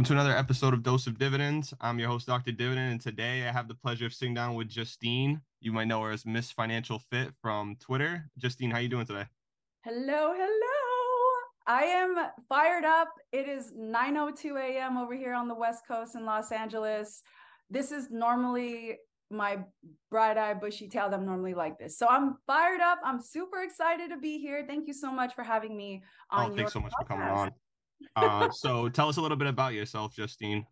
welcome to another episode of Dose of Dividends. I'm your host, Dr. Dividend, and today I have the pleasure of sitting down with Justine. You might know her as Miss Financial Fit from Twitter. Justine, how are you doing today? Hello, hello. I am fired up. It is 9:02 a.m. over here on the West Coast in Los Angeles. This is normally my bright eye, bushy tailed. I'm normally like this. So I'm fired up. I'm super excited to be here. Thank you so much for having me oh, on. Oh, thanks so much podcast. for coming on. Uh, so tell us a little bit about yourself, Justine.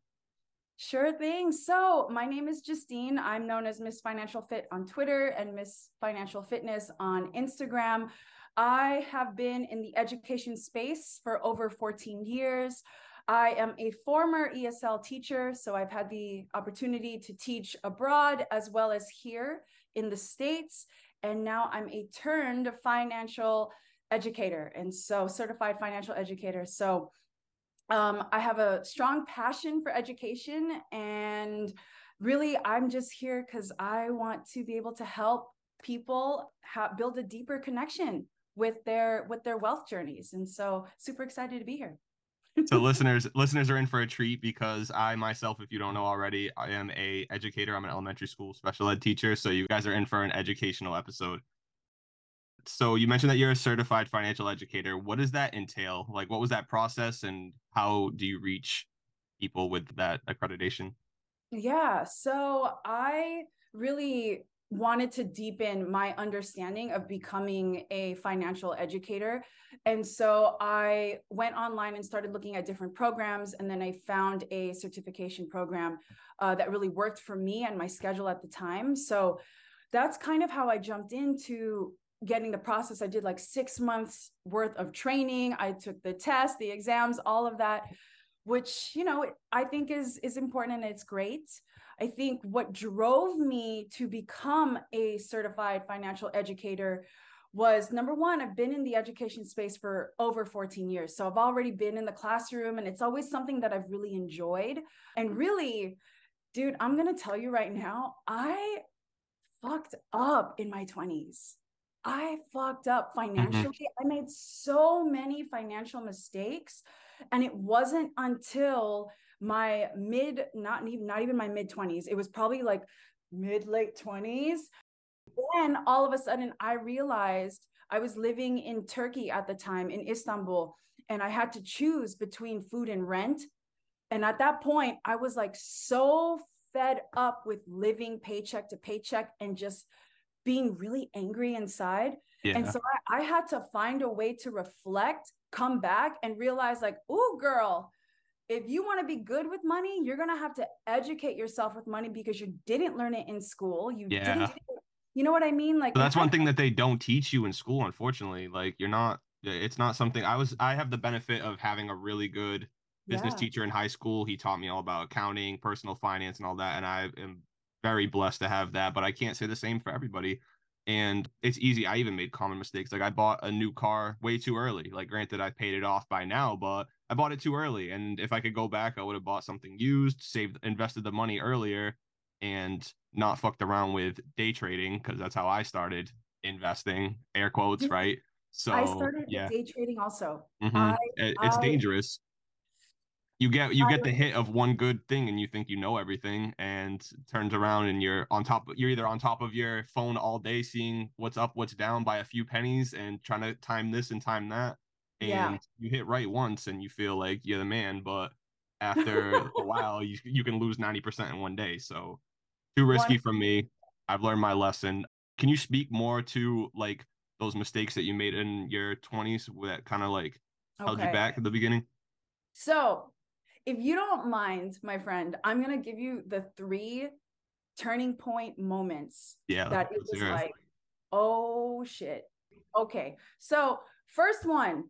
Sure thing. So, my name is Justine. I'm known as Miss Financial Fit on Twitter and Miss Financial Fitness on Instagram. I have been in the education space for over 14 years. I am a former ESL teacher, so I've had the opportunity to teach abroad as well as here in the States. And now I'm a turned financial educator and so certified financial educator. So um, I have a strong passion for education and really I'm just here because I want to be able to help people ha- build a deeper connection with their with their wealth journeys. And so super excited to be here. So listeners listeners are in for a treat because i myself if you don't know already i am a educator. I'm an elementary school special ed teacher. So you guys are in for an educational episode so you mentioned that you're a certified financial educator. What does that entail? Like, what was that process, and how do you reach people with that accreditation? Yeah, so I really wanted to deepen my understanding of becoming a financial educator. And so I went online and started looking at different programs. And then I found a certification program uh, that really worked for me and my schedule at the time. So that's kind of how I jumped into getting the process. I did like six months worth of training. I took the test, the exams, all of that, which you know I think is is important and it's great. I think what drove me to become a certified financial educator was number one, I've been in the education space for over 14 years. So I've already been in the classroom and it's always something that I've really enjoyed. And really, dude, I'm going to tell you right now, I fucked up in my 20s. I fucked up mm-hmm. financially. Mm-hmm. I made so many financial mistakes. And it wasn't until my mid, not even not even my mid 20s. It was probably like mid late 20s. Then all of a sudden I realized I was living in Turkey at the time in Istanbul and I had to choose between food and rent. And at that point, I was like so fed up with living paycheck to paycheck and just being really angry inside. Yeah. And so I, I had to find a way to reflect, come back, and realize, like, oh, girl, if you want to be good with money, you're going to have to educate yourself with money because you didn't learn it in school. You yeah. didn't, you know what I mean? Like, so that's one thing that they don't teach you in school, unfortunately. Like, you're not, uh, it's not something I was, I have the benefit of having a really good business yeah. teacher in high school. He taught me all about accounting, personal finance, and all that. And I am very blessed to have that, but I can't say the same for everybody. And it's easy. I even made common mistakes. Like I bought a new car way too early. Like granted, I paid it off by now, but I bought it too early. And if I could go back, I would have bought something used, saved, invested the money earlier, and not fucked around with day trading because that's how I started investing. Air quotes, right? So I started yeah. day trading also. Mm-hmm. I, it's I, dangerous you get you get the hit of one good thing and you think you know everything and turns around and you're on top you're either on top of your phone all day seeing what's up what's down by a few pennies and trying to time this and time that and yeah. you hit right once and you feel like you're the man but after a while you, you can lose 90% in one day so too risky one. for me i've learned my lesson can you speak more to like those mistakes that you made in your 20s that kind of like held okay. you back at the beginning so if you don't mind, my friend, I'm gonna give you the three turning point moments. Yeah. That it was like, oh shit. Okay. So first one,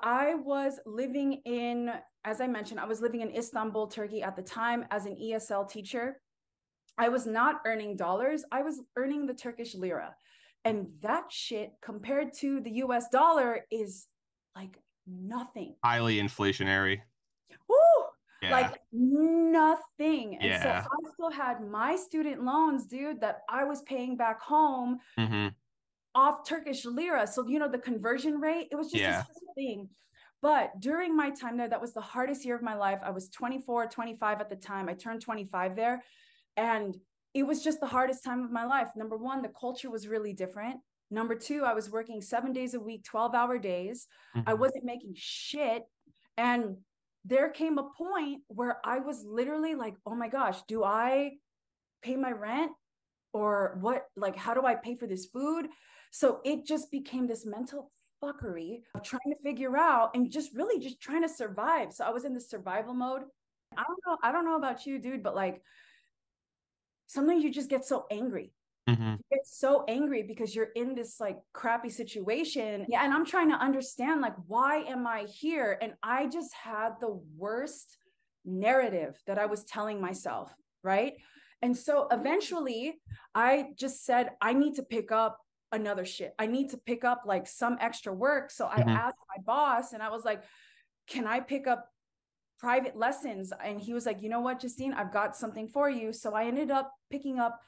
I was living in, as I mentioned, I was living in Istanbul, Turkey at the time as an ESL teacher. I was not earning dollars, I was earning the Turkish lira. And that shit compared to the US dollar is like nothing. Highly inflationary. Woo! Yeah. Like nothing. And yeah. so I still had my student loans, dude, that I was paying back home mm-hmm. off Turkish lira. So, you know, the conversion rate, it was just yeah. a thing. But during my time there, that was the hardest year of my life. I was 24, 25 at the time. I turned 25 there. And it was just the hardest time of my life. Number one, the culture was really different. Number two, I was working seven days a week, 12 hour days. Mm-hmm. I wasn't making shit. And there came a point where I was literally like, oh my gosh, do I pay my rent? Or what, like, how do I pay for this food? So it just became this mental fuckery of trying to figure out and just really just trying to survive. So I was in the survival mode. I don't know. I don't know about you, dude, but like sometimes you just get so angry. Mm-hmm. You get so angry because you're in this like crappy situation. Yeah. And I'm trying to understand like, why am I here? And I just had the worst narrative that I was telling myself. Right. And so eventually I just said, I need to pick up another shit. I need to pick up like some extra work. So I mm-hmm. asked my boss and I was like, can I pick up private lessons? And he was like, you know what, Justine, I've got something for you. So I ended up picking up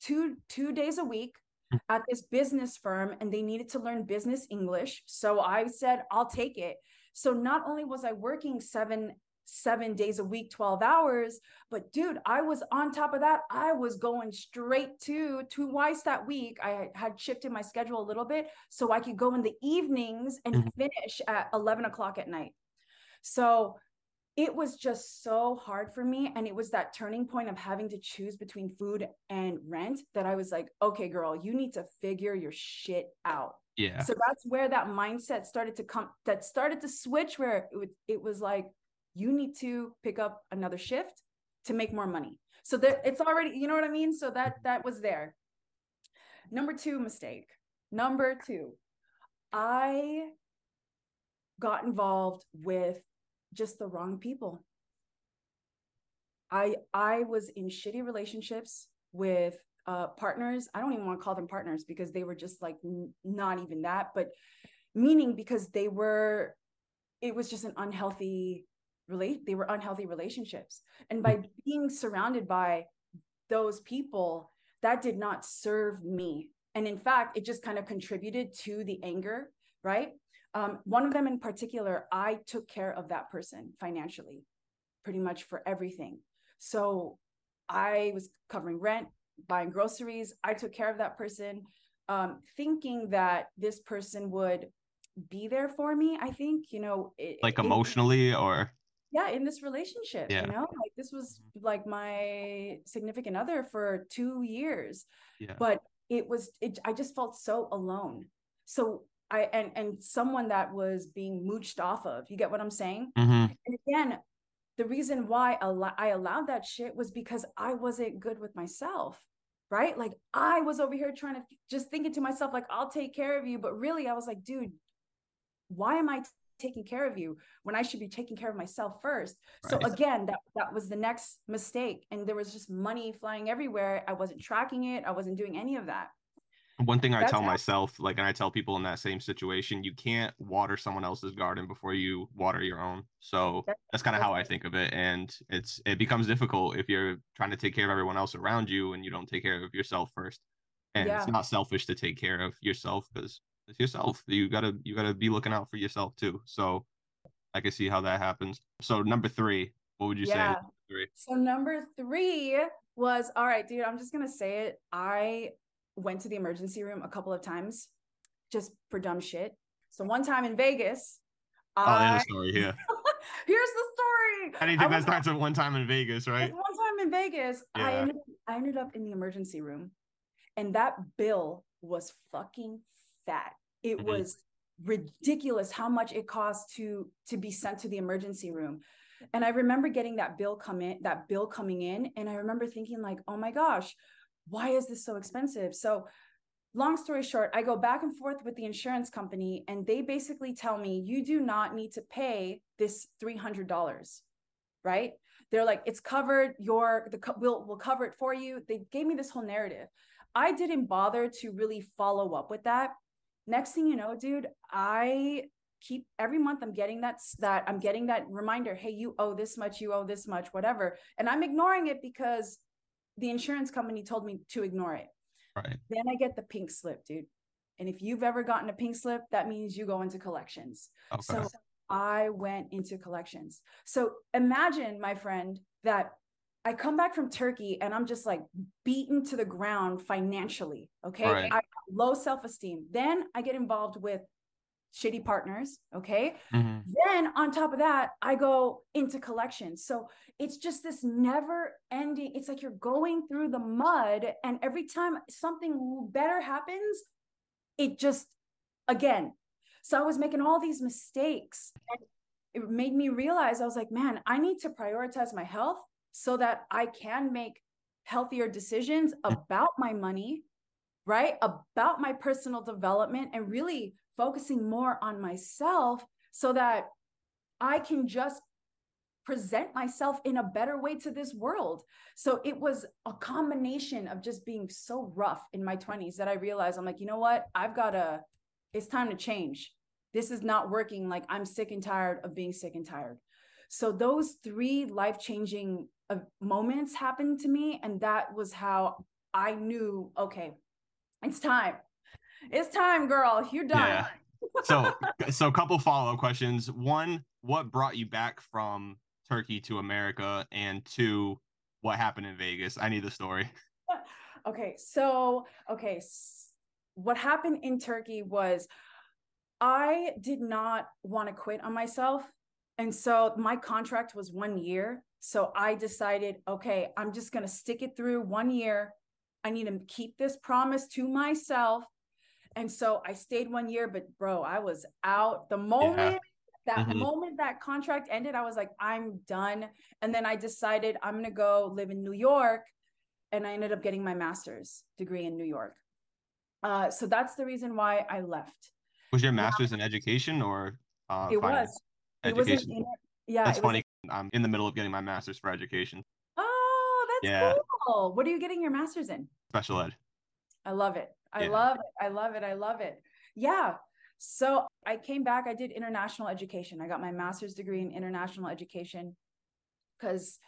two two days a week mm. at this business firm and they needed to learn business English. So I said, I'll take it. So not only was I working seven seven days a week 12 hours but dude i was on top of that i was going straight to twice that week i had shifted my schedule a little bit so i could go in the evenings and mm-hmm. finish at 11 o'clock at night so it was just so hard for me and it was that turning point of having to choose between food and rent that i was like okay girl you need to figure your shit out. Yeah. So that's where that mindset started to come that started to switch where it, it was like you need to pick up another shift to make more money. So that it's already you know what i mean? So that that was there. Number two mistake. Number two i got involved with just the wrong people. I i was in shitty relationships with uh partners. I don't even want to call them partners because they were just like n- not even that but meaning because they were it was just an unhealthy relate they were unhealthy relationships. And by being surrounded by those people that did not serve me. And in fact it just kind of contributed to the anger right um, one of them in particular i took care of that person financially pretty much for everything. So i was covering rent buying groceries. I took care of that person um, thinking that this person would be there for me i think you know it, like emotionally it, or? Yeah in this relationship yeah. you know like this was like my significant other for two years. Yeah. but it was it, i just felt so alone. So i and and someone that was being mooched off of you get what i'm saying mm-hmm. and again the reason why I allowed that shit was because i wasn't good with myself right like i was over here trying to just thinking to myself like i'll take care of you but really i was like dude why am i taking care of you when I should be taking care of myself first. Right. So again, that that was the next mistake and there was just money flying everywhere. I wasn't tracking it. I wasn't doing any of that. One thing I That's tell myself, like, and I tell people in that same situation, you can't water someone else's garden before you water your own. So that's, kind of how I think of it. And it's it becomes difficult if you're trying to take care of everyone else around you and you don't take care of yourself first. And yeah. it's not selfish to take care of yourself because it's yourself. You gotta you gotta be looking out for yourself too. So I can see how that happens. So number three, what would you yeah. say? Three? So number three was all right, dude. I'm just gonna say it. I went to the emergency room a couple of times just for dumb shit. So one time in Vegas. Oh, I... story yeah. Here's the story. Anything that starts with one time in Vegas, right? One time in Vegas, yeah. I ended, I ended up in the emergency room, and that bill was fucking fat. It mm-hmm. was ridiculous how much it cost to to be sent to the emergency room. And I remember getting that bill come in, that bill coming in, and I remember thinking like, "Oh my gosh, why is this so expensive?" So long story short, I go back and forth with the insurance company, and they basically tell me, you do not need to pay this $300, right? They're like, it's covered, your, the, we'll, we'll cover it for you. They gave me this whole narrative. I didn't bother to really follow up with that next thing you know dude i keep every month i'm getting that that i'm getting that reminder hey you owe this much you owe this much whatever and i'm ignoring it because the insurance company told me to ignore it right then i get the pink slip dude and if you've ever gotten a pink slip that means you go into collections okay. so I went into collections. So imagine, my friend, that I come back from Turkey and I'm just like beaten to the ground financially. Okay. Right. I low self-esteem. Then I get involved with shitty partners. Okay. Mm-hmm. Then on top of that, I go into collections. So it's just this never ending. It's like you're going through the mud, and every time something better happens, it just again. So I was making all these mistakes. And it made me realize I was like, man, I need to prioritize my health so that I can make healthier decisions about my money, right? About my personal development and really focusing more on myself so that I can just present myself in a better way to this world. So it was a combination of just being so rough in my 20s that I realized I'm like, you know what? I've got to, it's time to change. This is not working. Like I'm sick and tired of being sick and tired. So those three life changing uh, moments happened to me. And that was how I knew, okay, it's time. It's time, girl. You're done. Yeah. so so a couple follow-up questions one what brought you back from turkey to america and two what happened in vegas i need the story okay so okay what happened in turkey was i did not want to quit on myself and so my contract was one year so I decided, okay, I'm just going to stick it through one year. I need to keep this promise to myself. And so I stayed one year, but bro, I was out the moment yeah. that mm-hmm. moment that contract ended. I was like, I'm done. And then I decided I'm going to go live in New York. And I ended up getting my master's degree in New York. Uh, so that's the reason why I left. Was your master's in education or? Uh, it was. Education. It was yeah. That's funny. I'm in the middle of getting my master's for education. Oh, that's yeah. cool. What are you getting your master's in? Special ed. I love it. I yeah. love it. I love it. I love it. Yeah. So I came back, I did international education. I got my master's degree in international education because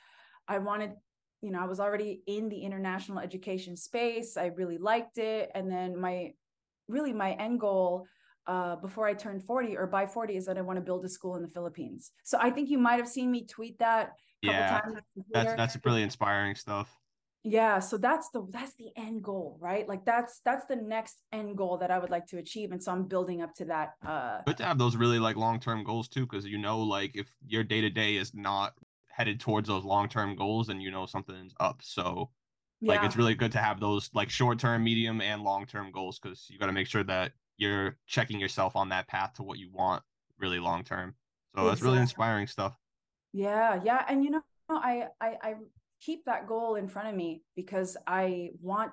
I wanted, you know, I was already in the international education space. I really liked it. And then my really my end goal uh, before I turned 40 or by 40 is that I want to build a school in the Philippines. So I think you might have seen me tweet that. yeah, that's that's really inspiring stuff. Yeah, so that's the that's the end goal, right? Like that's that's the next end goal that I would like to achieve, and so I'm building up to that. Uh, Good to have those really like long term goals too, because you know, like if your day to day is not headed towards those long term goals, then you know something's up. So like yeah. it's really good to have those like short term, medium, and long term goals because you got to make sure that you're checking yourself on that path to what you want really long term. So exactly. that's really inspiring stuff. Yeah, yeah, and you know, I, I I keep that goal in front of me because I want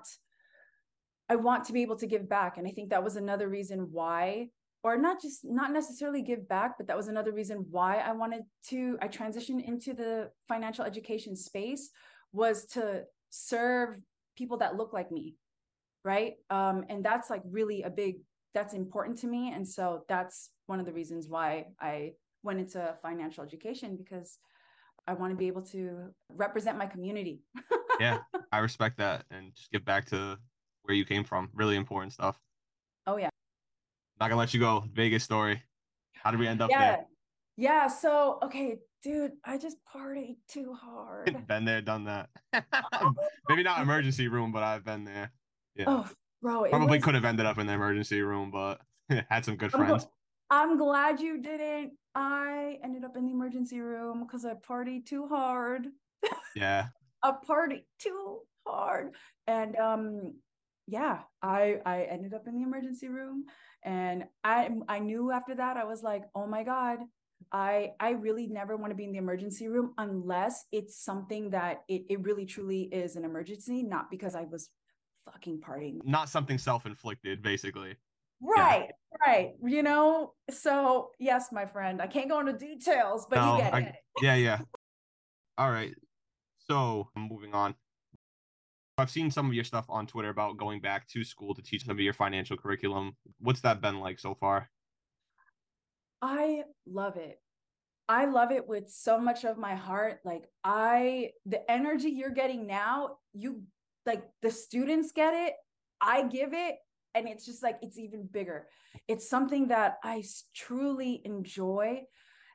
I want to be able to give back, and I think that was another reason why, or not just not necessarily give back, but that was another reason why I wanted to I transitioned into the financial education space was to serve people that look like me right? Um and that's like really a big that's important to me. And so that's one of the reasons why i went into financial education because i want to be able to represent my community. Yeah i respect that and just get back to where you came from really important stuff. Oh yeah. Not gonna let you go vegas story. How did we end up yeah. there? Yeah so okay dude i just partied too hard. Been there done that. Maybe not emergency room but i've been there. Yeah. Oh bro. Probably was... could have ended up in the emergency room, but had some good friends. I'm glad you didn't. I ended up in the emergency room because I partied too hard. Yeah. a party too hard. And um yeah, I I ended up in the emergency room and I I knew after that I was like, "Oh my god, I I really never want to be in the emergency room unless it's something that it, it really truly is an emergency, not because I was fucking partying. Not something self-inflicted, basically. Right. Right. You know, so yes, my friend, I can't go into details, but no, you get I, it. Yeah, yeah. All right. So moving on. I've seen some of your stuff on Twitter about going back to school to teach some of your financial curriculum. What's that been like so far? I love it. I love it with so much of my heart. Like I the energy you're getting now, you like the students get it i give it and it's just like it's even bigger. It's something that i truly enjoy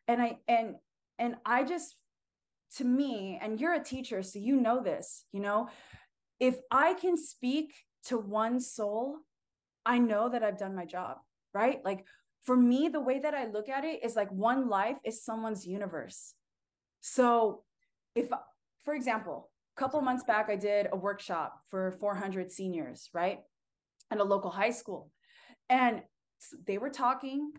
and i and and i just to me and you're a teacher so you know this you know? If i can speak to one soul i know that i've done my job right? Like for me the way that i look at it is like one life is someone's universe. So if for example a couple months back i did a workshop for 400 seniors right at a local high school and they were talking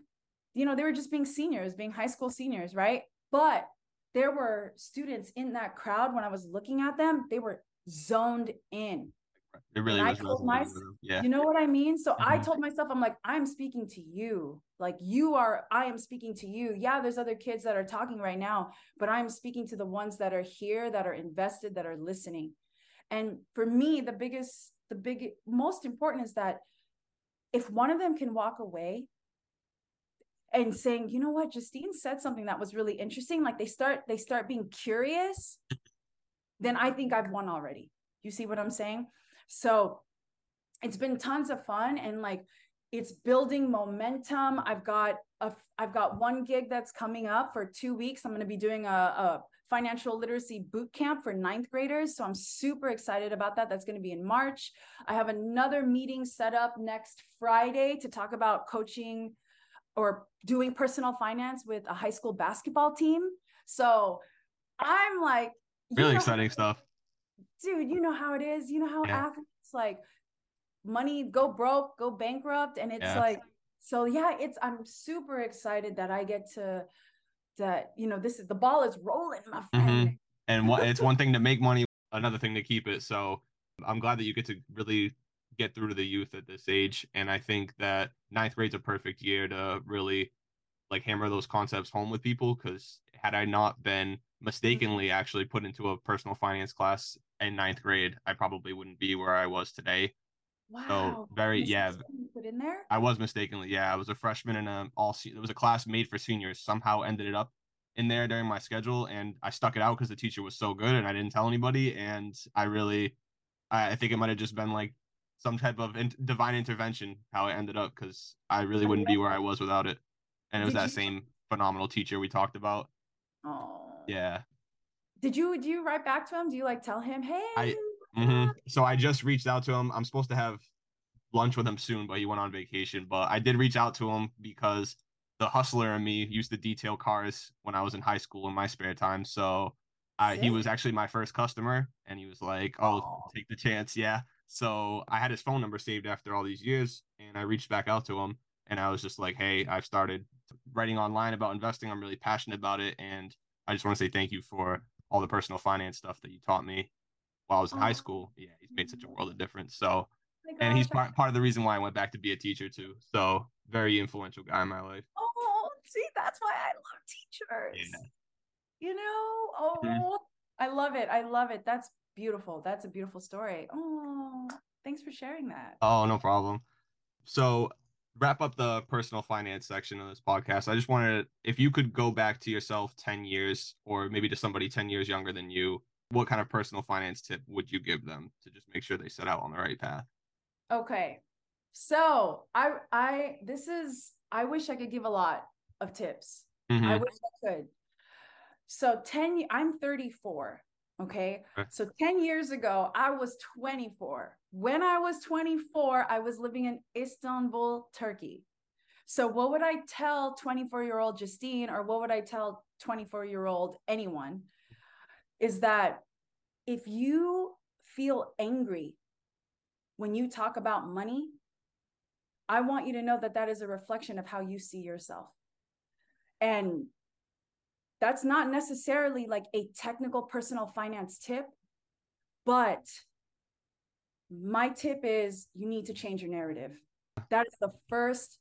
you know they were just being seniors being high school seniors right but there were students in that crowd when I was looking at them, they were zoned in. It really and was. I told myself, yeah. You know what I mean? So mm-hmm. I told myself, I'm like, I'm speaking to you. Like you are, I am speaking to you. Yeah, there's other kids that are talking right now, but I'm speaking to the ones that are here, that are invested, that are listening. And for me, the biggest, the big, most important is that if one of them can walk away and saying, you know what, Justine said something that was really interesting. Like they start, they start being curious, then I think I've won already. You see what I'm saying? So it's been tons of fun and like it's building momentum. I've got a I've got one gig that's coming up for two weeks. I'm going to be doing a, a financial literacy boot camp for ninth graders. So I'm super excited about that. That's going to be in March. I have another meeting set up next Friday to talk about coaching or doing personal finance with a high school basketball team. So I'm like, really exciting stuff. Dude, you know how it is. You know how yeah. athletes like money go broke, go bankrupt. And it's yeah. like, so yeah, it's I'm super excited that I get to that, you know, this is the ball is rolling, my mm-hmm. friend. Mm-hmm. And what it's one thing to make money, another thing to keep it. So I'm glad that you get to really get through to the youth at this age. And I think that ninth grade's a perfect year to really like hammer those concepts home with people. Because had I not been mistakenly mm-hmm. actually put into a personal finance class in ninth grade, I probably wouldn't be where I was today. Wow. So very yeah. Put in there. I was mistakenly yeah. I was a freshman in a all. It was a class made for seniors. Somehow ended it up in there during my schedule, and I stuck it out because the teacher was so good, and I didn't tell anybody. And I really, I think it might have just been like some type of in- divine intervention how it ended up because I really wouldn't be where I was without it. And it was Did that you... same phenomenal teacher we talked about. Oh. Yeah. Did you do you write back to him? Do you like tell him, hey? I mm-hmm. so I just reached out to him. I'm supposed to have lunch with him soon, but he went on vacation. But I did reach out to him because the hustler and me used to detail cars when I was in high school in my spare time. So I, he was actually my first customer, and he was like, "Oh, oh, take the chance, yeah." So I had his phone number saved after all these years, and I reached back out to him, and I was just like, "Hey, I've started writing online about investing. I'm really passionate about it, and I just want to say thank you for all the personal finance stuff that you taught me while I was in oh. high school. Yeah, he's made such a world of difference. So, oh and he's part part of the reason why I went back to be a teacher too. So, very influential guy in my life. Oh, see, that's why I love teachers. Yeah. You know, oh, mm-hmm. I love it. I love it. That's beautiful. That's a beautiful story. Oh, thanks for sharing that. Oh, no problem. So, wrap up the personal finance section of this podcast. I just wanted, if you could go back to yourself 10 years or maybe to somebody 10 years younger than you, what kind of personal finance tip would you give them to just make sure they set out on the right path? Okay. So, I I this is I wish I could give a lot of tips. Mm-hmm. I wish I could. So 10 I'm 34. Okay. okay. So 10 years ago, I was 24. When I was 24, I was living in Istanbul, Turkey. So, what would I tell 24 year old Justine, or what would I tell 24 year old anyone? Is that if you feel angry when you talk about money, I want you to know that that is a reflection of how you see yourself. And that's not necessarily like a technical personal finance tip, but my tip is you need to change your narrative. That is the first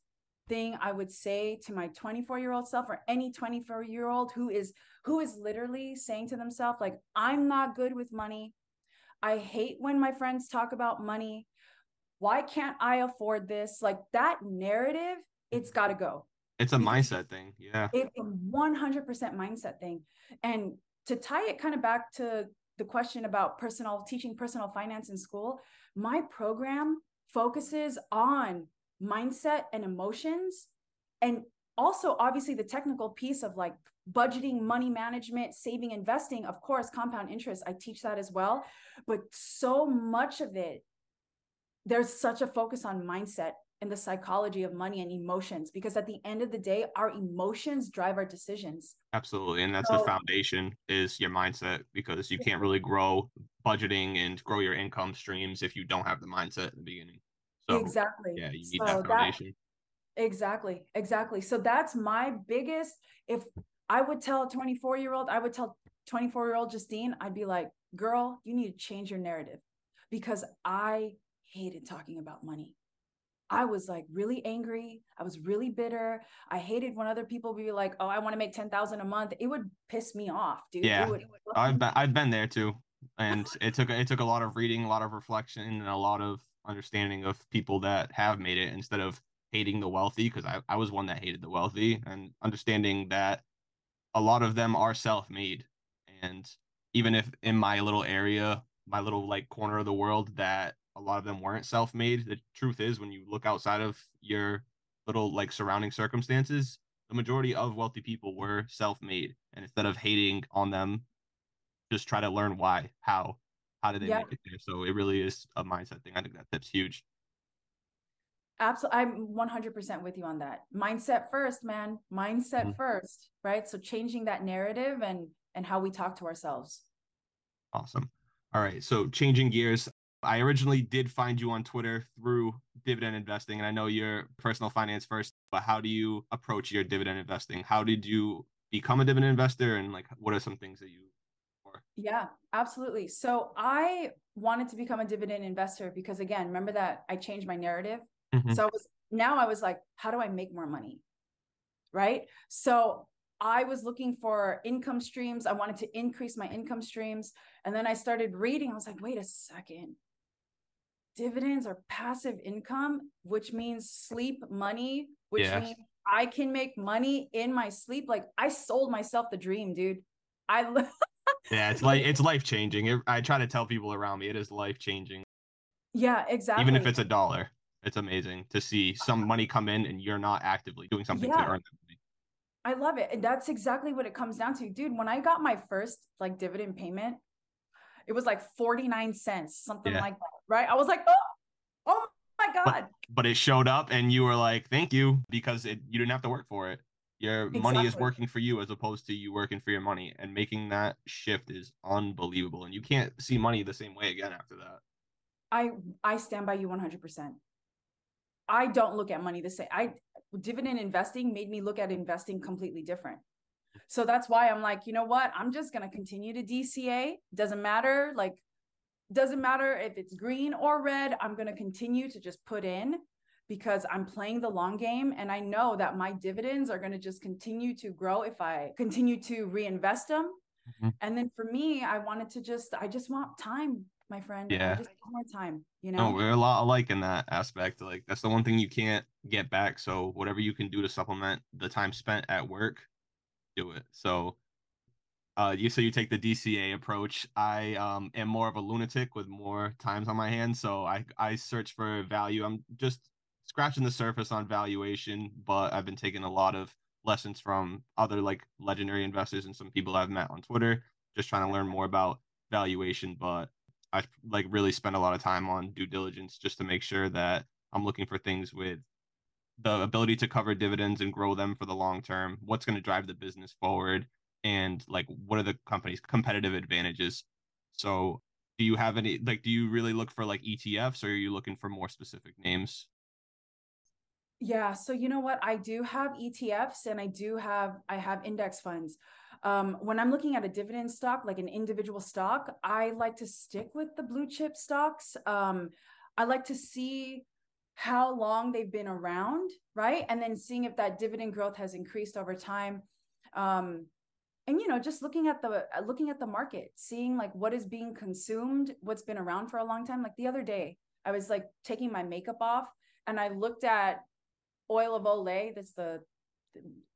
thing I would say to my 24 year old self or any 24 year old who is who is literally saying to themselves like I'm not good with money. I hate when my friends talk about money. Why can't I afford this? Like that narrative, it's mm-hmm. got to go. It's a mindset thing. Yeah. It's a 100% mindset thing. And to tie it kind of back to the question about personal teaching personal finance in school, my program focuses on mindset and emotions and also obviously the technical piece of like budgeting, money management, saving, investing, of course, compound interest. I teach that as well. But so much of it, there's such a focus on mindset and the psychology of money and emotions because at the end of the day our emotions drive our decisions absolutely and that's so, the foundation is your mindset because you can't really grow budgeting and grow your income streams if you don't have the mindset in the beginning so exactly yeah you need so that foundation that, exactly exactly so that's my biggest if i would tell a 24 year old i would tell 24 year old justine i'd be like girl you need to change your narrative because i hated talking about money I was like really angry. I was really bitter. I hated when other people would be like, "Oh, I want to make ten thousand a month." It would piss me off, dude. Yeah, would, I've been I've been there too, and it took it took a lot of reading, a lot of reflection, and a lot of understanding of people that have made it instead of hating the wealthy. Because I I was one that hated the wealthy, and understanding that a lot of them are self-made, and even if in my little area, my little like corner of the world that a lot of them weren't self-made. The truth is, when you look outside of your little like surrounding circumstances, the majority of wealthy people were self-made. And instead of hating on them, just try to learn why, how, how did they yeah. make it there? So it really is a mindset thing. I think that tip's huge. Absolutely. I'm 100% with you on that. Mindset first, man. Mindset mm-hmm. first, right? So changing that narrative and and how we talk to ourselves. Awesome. All right. So changing gears, I originally did find you on Twitter through dividend investing, and I know you're personal finance first, but how do you approach your dividend investing? How did you become a dividend investor, and like what are some things that you? Yeah, absolutely. So I wanted to become a dividend investor because again, remember that I changed my narrative. Mm-hmm. So I was now I was like, how do I make more money? Right. So I was looking for income streams. I wanted to increase my income streams. And then I started reading. I was like, wait a second dividends are passive income, which means sleep money, which yes. means I can make money in my sleep. Like I sold myself the dream, dude. I yeah, it's like it's life changing. I try to tell people around me it is life changing. Yeah, exactly. Even if it's a dollar, it's amazing to see some uh-huh. money come in and you're not actively doing something yeah. to earn that money. I love it. And that's exactly what it comes down to. Dude, when I got my first like dividend payment, it was like 49 cents, something yeah. like that. Right. I was like, oh, oh my God. But, but, it showed up and you were like, thank you, because it you didn't have to work for it. Your exactly. money is working for you as opposed to you working for your money. And making that shift is unbelievable. And you can't see money the same way again after that. I I stand by you 100%. I don't look at money the same. I dividend investing made me look at investing completely different. So that's why I'm like, you know what? I'm just going to continue to DCA. Doesn't matter. Like, doesn't matter if it's green or red. I'm going to continue to just put in because I'm playing the long game. And I know that my dividends are going to just continue to grow if I continue to reinvest them. Mm-hmm. And then for me, I wanted to just, I just want time, my friend. Yeah. I just want more time, you know? No, we're a lot alike in that aspect. Like, that's the one thing you can't get back. So, whatever you can do to supplement the time spent at work, do it. So uh, you so you take the DCA approach. I um, am more of a lunatic with more times on my hands, so I I search for value. I'm just scratching the surface on valuation, but I've been taking a lot of lessons from other like legendary investors and some people I've met on Twitter, just trying to learn more about valuation. But I like really spend a lot of time on due diligence just to make sure that I'm looking for things with the ability to cover dividends and grow them for the long term what's going to drive the business forward and like what are the company's competitive advantages so do you have any like do you really look for like etfs or are you looking for more specific names yeah so you know what i do have etfs and i do have i have index funds um, when i'm looking at a dividend stock like an individual stock i like to stick with the blue chip stocks um, i like to see how long they've been around, right? And then seeing if that dividend growth has increased over time. Um, and you know, just looking at the uh, looking at the market, seeing like what is being consumed, what's been around for a long time. Like the other day, I was like taking my makeup off and I looked at oil of Olay. That's the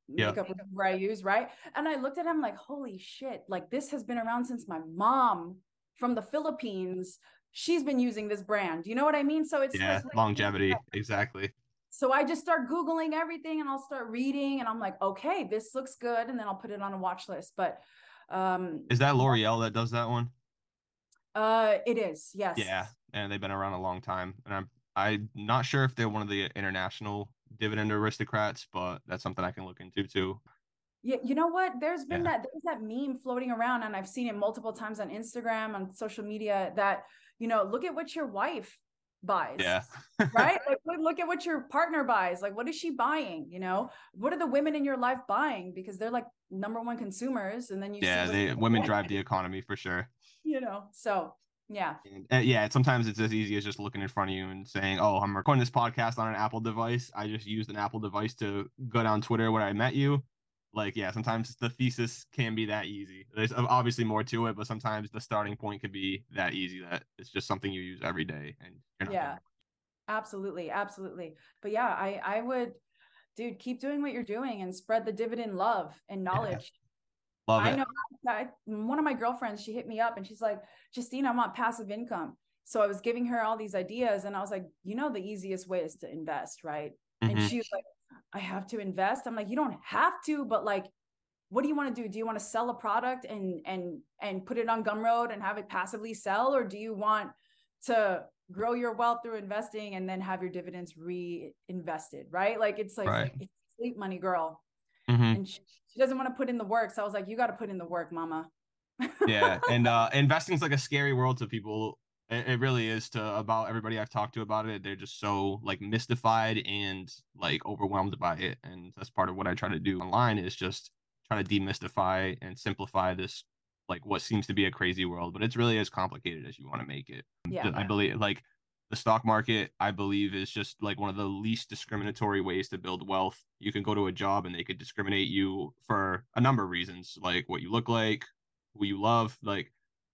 makeup yeah. where I use, right? And I looked at him like, holy shit, like this has been around since my mom from the Philippines she's been using this brand. You know what I mean? So it's yeah, like, longevity. Exactly. So I just start Googling everything and I'll start reading and I'm like, okay, this looks good. And then I'll put it on a watch list. But um is that L'Oreal that does that one? Uh it is, yes. Yeah. And they've been around a long time. And I'm I'm not sure if they're one of the international dividend aristocrats, but that's something I can look into too. Yeah, you know what? There's been yeah. that there's that meme floating around, and I've seen it multiple times on Instagram, on social media. That you know, look at what your wife buys. Yeah. right. Like, look at what your partner buys. Like, what is she buying? You know, what are the women in your life buying? Because they're like number one consumers, and then you. Yeah, they women drive the economy for sure. You know, so yeah. And, uh, yeah. Sometimes it's as easy as just looking in front of you and saying, "Oh, I'm recording this podcast on an Apple device. I just used an Apple device to go down Twitter where I met you." Like, yeah, sometimes the thesis can be that easy. There's obviously more to it, but sometimes the starting point could be that easy that it's just something you use every day. And yeah, absolutely, absolutely. But yeah, I I would, dude, keep doing what you're doing and spread the dividend love and knowledge. Love I know I, one of my girlfriends, she hit me up and she's like, Justine, I want passive income. So I was giving her all these ideas and I was like, you know, the easiest way is to invest, right? Mm-hmm. And she was like, I have to invest. I'm like, you don't have to, but like, what do you want to do? Do you want to sell a product and and and put it on Gumroad and have it passively sell, or do you want to grow your wealth through investing and then have your dividends reinvested? Right? Like it's like right. it's sleep money, girl mm-hmm. and she, she doesn't want to put in the work. So I was like, you got to put in the work, mama. yeah. And uh, investing is like a scary world to people. It, it really is to about everybody I've talked to about it. They're just so like mystified and like overwhelmed by it. And that's part of what I try to do online is just try to demystify and simplify this like what seems to be a crazy world, but it's really as complicated as you want to make it. Yeah. I believe like the stock market i believe is just like one of the least discriminatory ways to build wealth. You can go to a job and they could discriminate you for a number of reasons like what you look like who you love like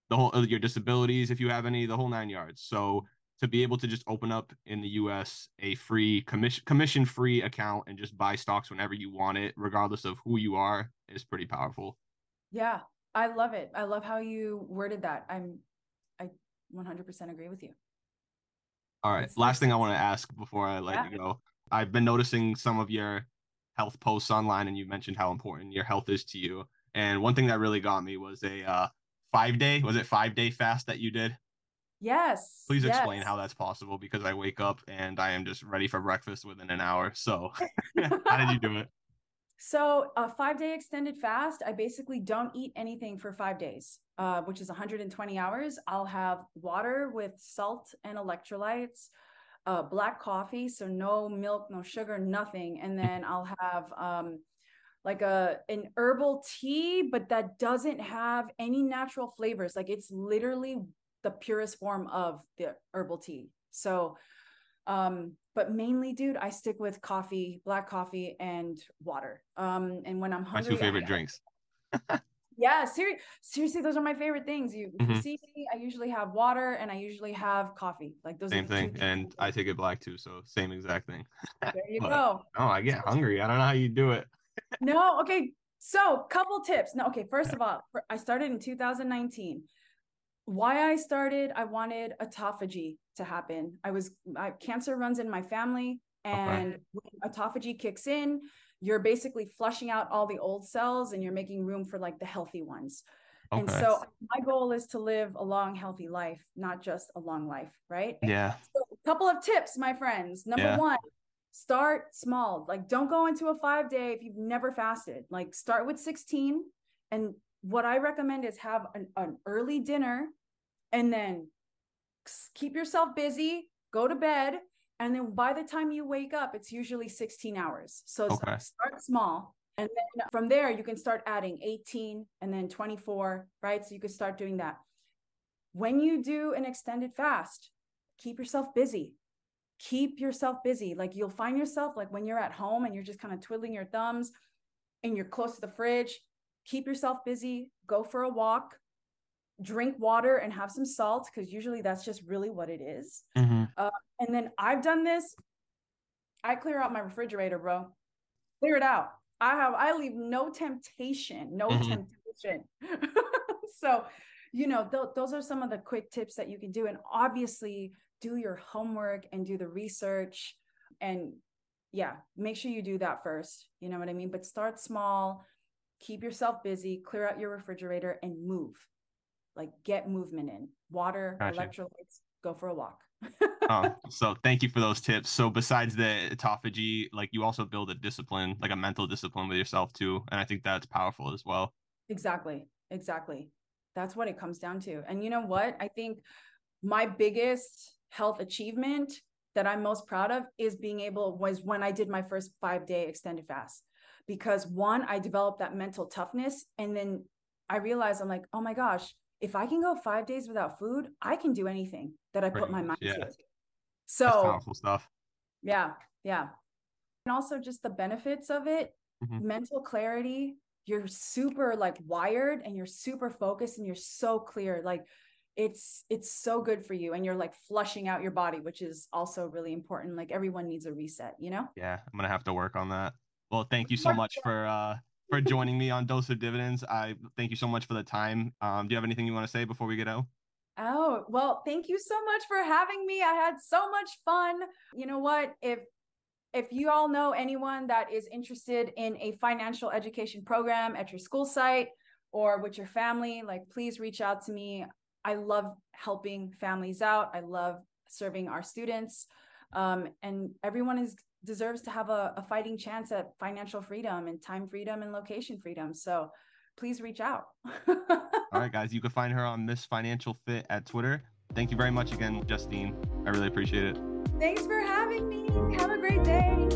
the whole your disabilities if you have any the whole nine yards. So to be able to just open up in the us a free commission commission free account and just buy stocks whenever you want it regardless of who you are is pretty powerful. Yeah i love it. I love how you worded that. I'm i 100% agree with you all right. Last thing I want to ask before I let yeah. you go. I've been noticing some of your health posts online, and you mentioned how important your health is to you. And one thing that really got me was a uh, five day, was it five day fast that you did? Yes. Please yes. explain how that's possible because I wake up and I am just ready for breakfast within an hour. So, how did you do it? So, a five day extended fast, I basically don't eat anything for five days, uh, which is 120 hours. I'll have water with salt and electrolytes, uh, black coffee, so no milk, no sugar, nothing. And then I'll have um, like a an herbal tea, but that doesn't have any natural flavors. Like it's literally the purest form of the herbal tea. So, um, but mainly, dude, I stick with coffee, black coffee, and water. Um, and when I'm hungry, my two favorite I, drinks. yeah, ser- seriously, those are my favorite things. You, mm-hmm. you, see me, I usually have water and I usually have coffee. Like those. Same thing, and I take it black too, so same exact thing. there you but, go. Oh, I get hungry. I don't know how you do it. no, okay. So, couple tips. No, okay. First of all, I started in 2019 why I started, I wanted autophagy to happen. I was I, cancer runs in my family, and okay. when autophagy kicks in, you're basically flushing out all the old cells and you're making room for like the healthy ones. Okay. And so my goal is to live a long, healthy life, not just a long life, right? Yeah. So a couple of tips, my friends. Number yeah. one, start small. Like don't go into a five day if you've never fasted. Like start with 16 and what I recommend is have an, an early dinner and then keep yourself busy, go to bed, and then by the time you wake up, it's usually 16 hours. So okay. start small. And then from there, you can start adding 18 and then 24, right? So you can start doing that. When you do an extended fast, keep yourself busy. Keep yourself busy. Like you'll find yourself, like when you're at home and you're just kind of twiddling your thumbs and you're close to the fridge, keep yourself busy, go for a walk, drink water and have some salt because usually that's just really what it is. Mm-hmm. Uh, and then I've done this. I clear out my refrigerator, bro. Clear it out. I have. I leave no temptation. No mm-hmm. temptation. so, you know, th- those are some of the quick tips that you can do. And obviously, do your homework and do the research and yeah, make sure you do that first. You know what I mean? But start small, keep yourself busy, clear out your refrigerator and move. Like get movement in. Water, gotcha. electrolytes, go for a walk. um, so thank you for those tips. So besides the autophagy, like you also build a discipline, like a mental discipline with yourself too. And I think that's powerful as well. Exactly. Exactly. That's what it comes down to. And you know what? I think my biggest health achievement that I'm most proud of is being able was when I did my first five day extended fast. Because one, I developed that mental toughness. And then I realized I'm like, oh my gosh, if I can go five days without food, I can do anything that I put my mind yeah. to. So powerful stuff. Yeah. Yeah. And also just the benefits of it, mm-hmm. mental clarity. You're super like wired and you're super focused and you're so clear. Like it's it's so good for you and you're like flushing out your body which is also really important like everyone needs a reset you know yeah i'm gonna have to work on that well thank you so much for uh for joining me on dose of dividends. I thank you so much for the time. Um do you have anything you want to say before we get out? Oh well thank you so much for having me. I had so much fun. You know what? If if you all know anyone that is interested in a financial education program at your school site or with your family like please reach out to me. I love helping families out. I love serving our students. Um, and everyone is deserves to have a, a fighting chance at financial freedom and time freedom and location freedom. So please reach out. All right, guys, you can find her on Miss Financial Fit at Twitter. Thank you very much again, Justine. I really appreciate it. Thanks for having me. Have a great day.